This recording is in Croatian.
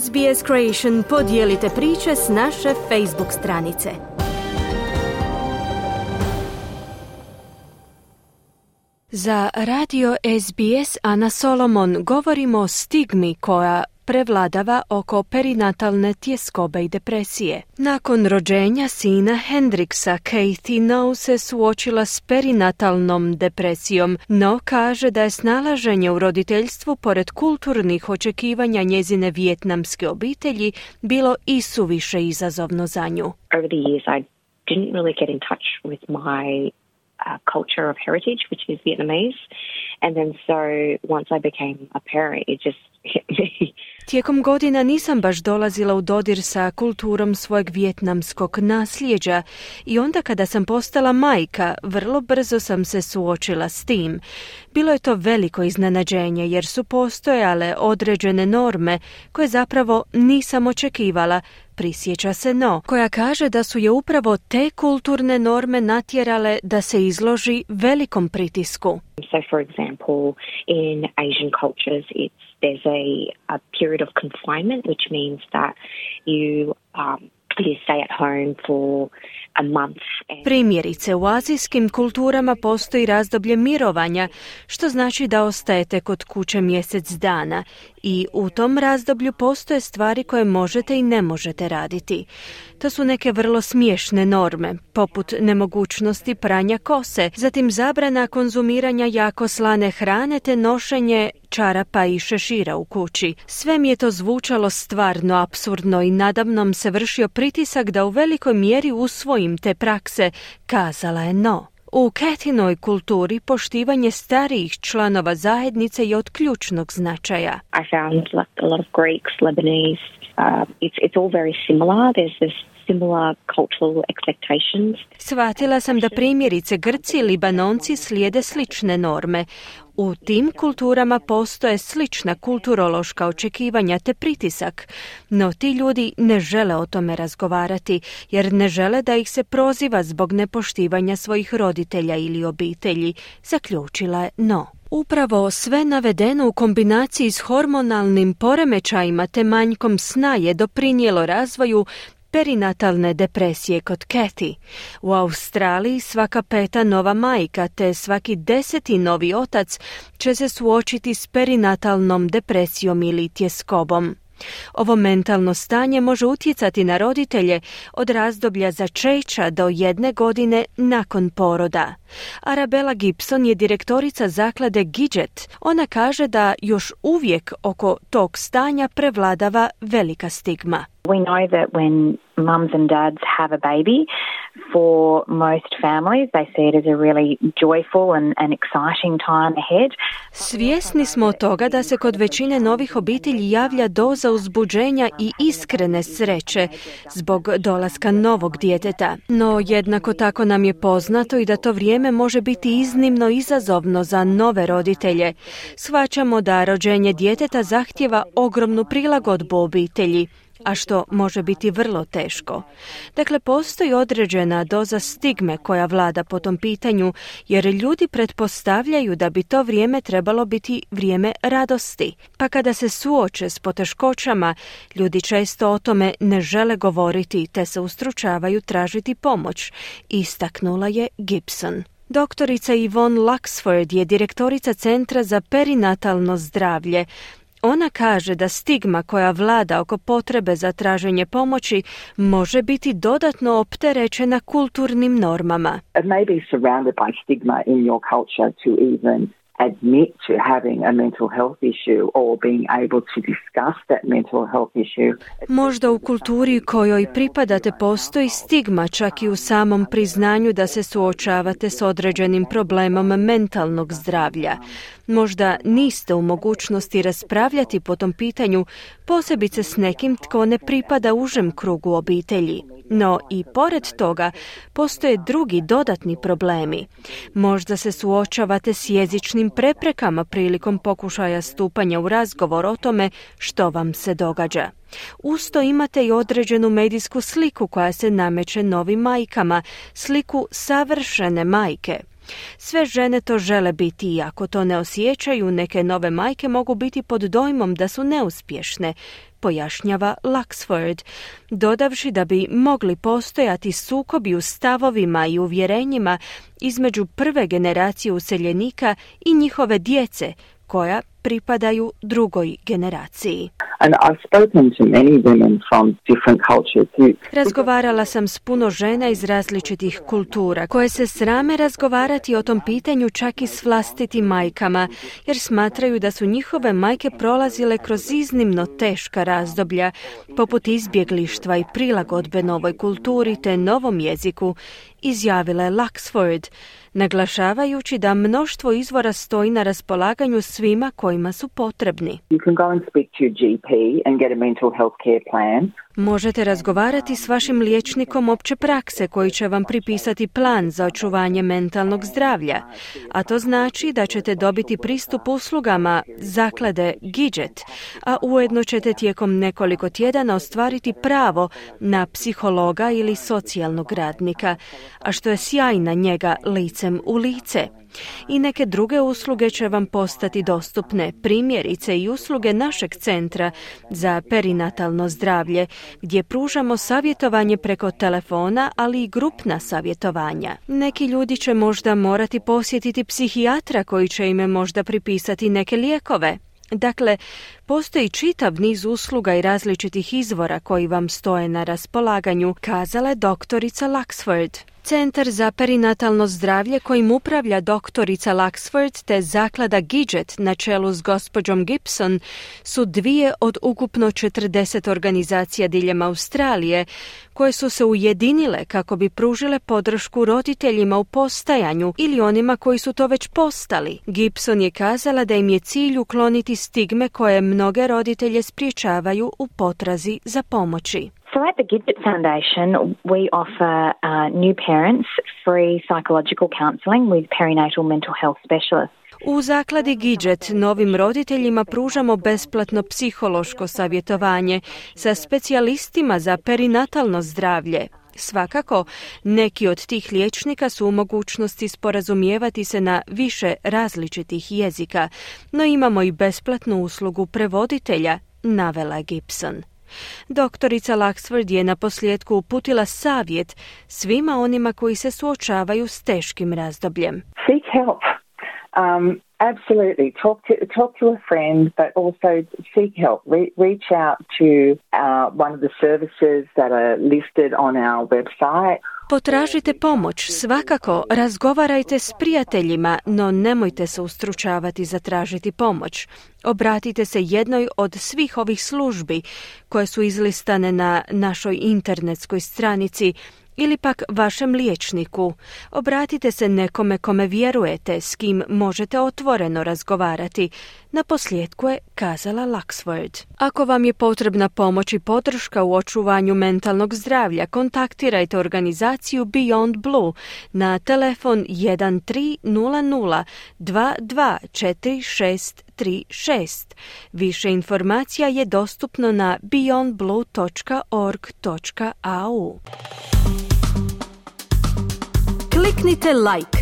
SBS Creation podijelite priče s naše Facebook stranice. Za radio SBS Ana Solomon govorimo o stigmi koja prevladava oko perinatalne tjeskobe i depresije. Nakon rođenja sina Hendriksa, Katie No se suočila s perinatalnom depresijom, no kaže da je snalaženje u roditeljstvu pored kulturnih očekivanja njezine vijetnamske obitelji bilo i suviše izazovno za nju. Uh, culture of heritage, which is Vietnamese. And then so once I became a parent, it just hit me Tijekom godina nisam baš dolazila u dodir sa kulturom svojeg vjetnamskog nasljeđa i onda kada sam postala majka, vrlo brzo sam se suočila s tim. Bilo je to veliko iznenađenje jer su postojale određene norme koje zapravo nisam očekivala, prisjeća se No, koja kaže da su je upravo te kulturne norme natjerale da se izloži velikom pritisku. So for example, in Asian cultures it's there's a, a period of confinement, which means that you um, you stay at home for a month. Primjerice, u azijskim kulturama postoji razdoblje mirovanja, što znači da ostajete kod kuće mjesec dana i u tom razdoblju postoje stvari koje možete i ne možete raditi. To su neke vrlo smiješne norme, poput nemogućnosti pranja kose, zatim zabrana konzumiranja jako slane hrane te nošenje čarapa i šešira u kući. Sve mi je to zvučalo stvarno absurdno i nadamnom se vršio pritisak da u velikoj mjeri usvojim te prakse, kazala je no. U Ketinoj kulturi poštivanje starijih članova zajednice je od ključnog značaja. I found like a lot of Greeks, Lebanese, uh, it's, it's all very similar. There's this similar cultural expectations. Shvatila sam da primjerice Grci i Libanonci slijede slične norme. U tim kulturama postoje slična kulturološka očekivanja te pritisak, no ti ljudi ne žele o tome razgovarati jer ne žele da ih se proziva zbog nepoštivanja svojih roditelja ili obitelji, zaključila je no. Upravo sve navedeno u kombinaciji s hormonalnim poremećajima te manjkom sna je doprinijelo razvoju perinatalne depresije kod Keti. U Australiji svaka peta nova majka te svaki deseti novi otac će se suočiti s perinatalnom depresijom ili tjeskobom. Ovo mentalno stanje može utjecati na roditelje od razdoblja začeća do jedne godine nakon poroda. Arabella Gibson je direktorica zaklade Gidget. Ona kaže da još uvijek oko tog stanja prevladava velika stigma. We know that when mums and dads have a baby, for most families they see it as a really joyful and, and exciting time ahead. Svjesni smo toga da se kod većine novih obitelji javlja doza uzbuđenja i iskrene sreće zbog dolaska novog djeteta. No jednako tako nam je poznato i da to vrijeme može biti iznimno izazovno za nove roditelje. Shvaćamo da rođenje djeteta zahtjeva ogromnu prilagodbu obitelji a što može biti vrlo teško. Dakle, postoji određena doza stigme koja vlada po tom pitanju, jer ljudi pretpostavljaju da bi to vrijeme trebalo biti vrijeme radosti. Pa kada se suoče s poteškoćama, ljudi često o tome ne žele govoriti te se ustručavaju tražiti pomoć, istaknula je Gibson. Doktorica Yvonne Luxford je direktorica Centra za perinatalno zdravlje ona kaže da stigma koja vlada oko potrebe za traženje pomoći može biti dodatno opterećena kulturnim normama. It may be surrounded by stigma in your culture to even admit to having a mental health issue or being able to discuss that mental health issue. Možda u kulturi kojoj pripadate postoji stigma čak i u samom priznanju da se suočavate s određenim problemom mentalnog zdravlja. Možda niste u mogućnosti raspravljati po tom pitanju, posebice s nekim tko ne pripada užem krugu obitelji. No i pored toga postoje drugi dodatni problemi. Možda se suočavate s jezičnim preprekama prilikom pokušaja stupanja u razgovor o tome što vam se događa. Usto imate i određenu medijsku sliku koja se nameće novim majkama, sliku savršene majke. Sve žene to žele biti i ako to ne osjećaju, neke nove majke mogu biti pod dojmom da su neuspješne, pojašnjava Luxford, dodavši da bi mogli postojati sukobi u stavovima i uvjerenjima između prve generacije useljenika i njihove djece, koja pripadaju drugoj generaciji. And I've spoken to many women from different cultures. Razgovarala sam s puno žena iz različitih kultura koje se srame razgovarati o tom pitanju čak i s vlastitim majkama jer smatraju da su njihove majke prolazile kroz iznimno teška razdoblja poput izbjeglištva i prilagodbe novoj kulturi te novom jeziku izjavila je Luxford naglašavajući da mnoštvo izvora stoji na raspolaganju svima kojima su potrebni. Možete razgovarati s vašim liječnikom opće prakse koji će vam pripisati plan za očuvanje mentalnog zdravlja, a to znači da ćete dobiti pristup uslugama zaklade Gidget, a ujedno ćete tijekom nekoliko tjedana ostvariti pravo na psihologa ili socijalnog radnika, a što je sjajna njega licem u lice i neke druge usluge će vam postati dostupne, primjerice i usluge našeg centra za perinatalno zdravlje, gdje pružamo savjetovanje preko telefona, ali i grupna savjetovanja. Neki ljudi će možda morati posjetiti psihijatra koji će im možda pripisati neke lijekove. Dakle, postoji čitav niz usluga i različitih izvora koji vam stoje na raspolaganju, kazala je doktorica Luxford. Centar za perinatalno zdravlje kojim upravlja doktorica Luxford te zaklada Gidget na čelu s gospođom Gibson su dvije od ukupno 40 organizacija diljem Australije koje su se ujedinile kako bi pružile podršku roditeljima u postajanju ili onima koji su to već postali. Gibson je kazala da im je cilj ukloniti stigme koje mnoge roditelje spriječavaju u potrazi za pomoći. So at the Gidget Foundation, we offer uh, new parents free psychological counselling with perinatal mental health specialists. U zakladi Gidget novim roditeljima pružamo besplatno psihološko savjetovanje sa specijalistima za perinatalno zdravlje. Svakako, neki od tih liječnika su u mogućnosti sporazumijevati se na više različitih jezika, no imamo i besplatnu uslugu prevoditelja, navela Gibson. Doktorica Laxford je na posljedku uputila savjet svima onima koji se suočavaju s teškim razdobljem. Seek help. Um, absolutely. Talk to, talk to a friend, but also seek help. Re- reach out to uh, one of the services that are listed on our website Potražite pomoć, svakako razgovarajte s prijateljima, no nemojte se ustručavati zatražiti pomoć. Obratite se jednoj od svih ovih službi koje su izlistane na našoj internetskoj stranici ili pak vašem liječniku. Obratite se nekome kome vjerujete, s kim možete otvoreno razgovarati. Na posljedku je kazala Luxford. Ako vam je potrebna pomoć i podrška u očuvanju mentalnog zdravlja, kontaktirajte organizaciju Beyond Blue na telefon 1300 224636. Više informacija je dostupno na beyondblue.org.au. Kliknite like,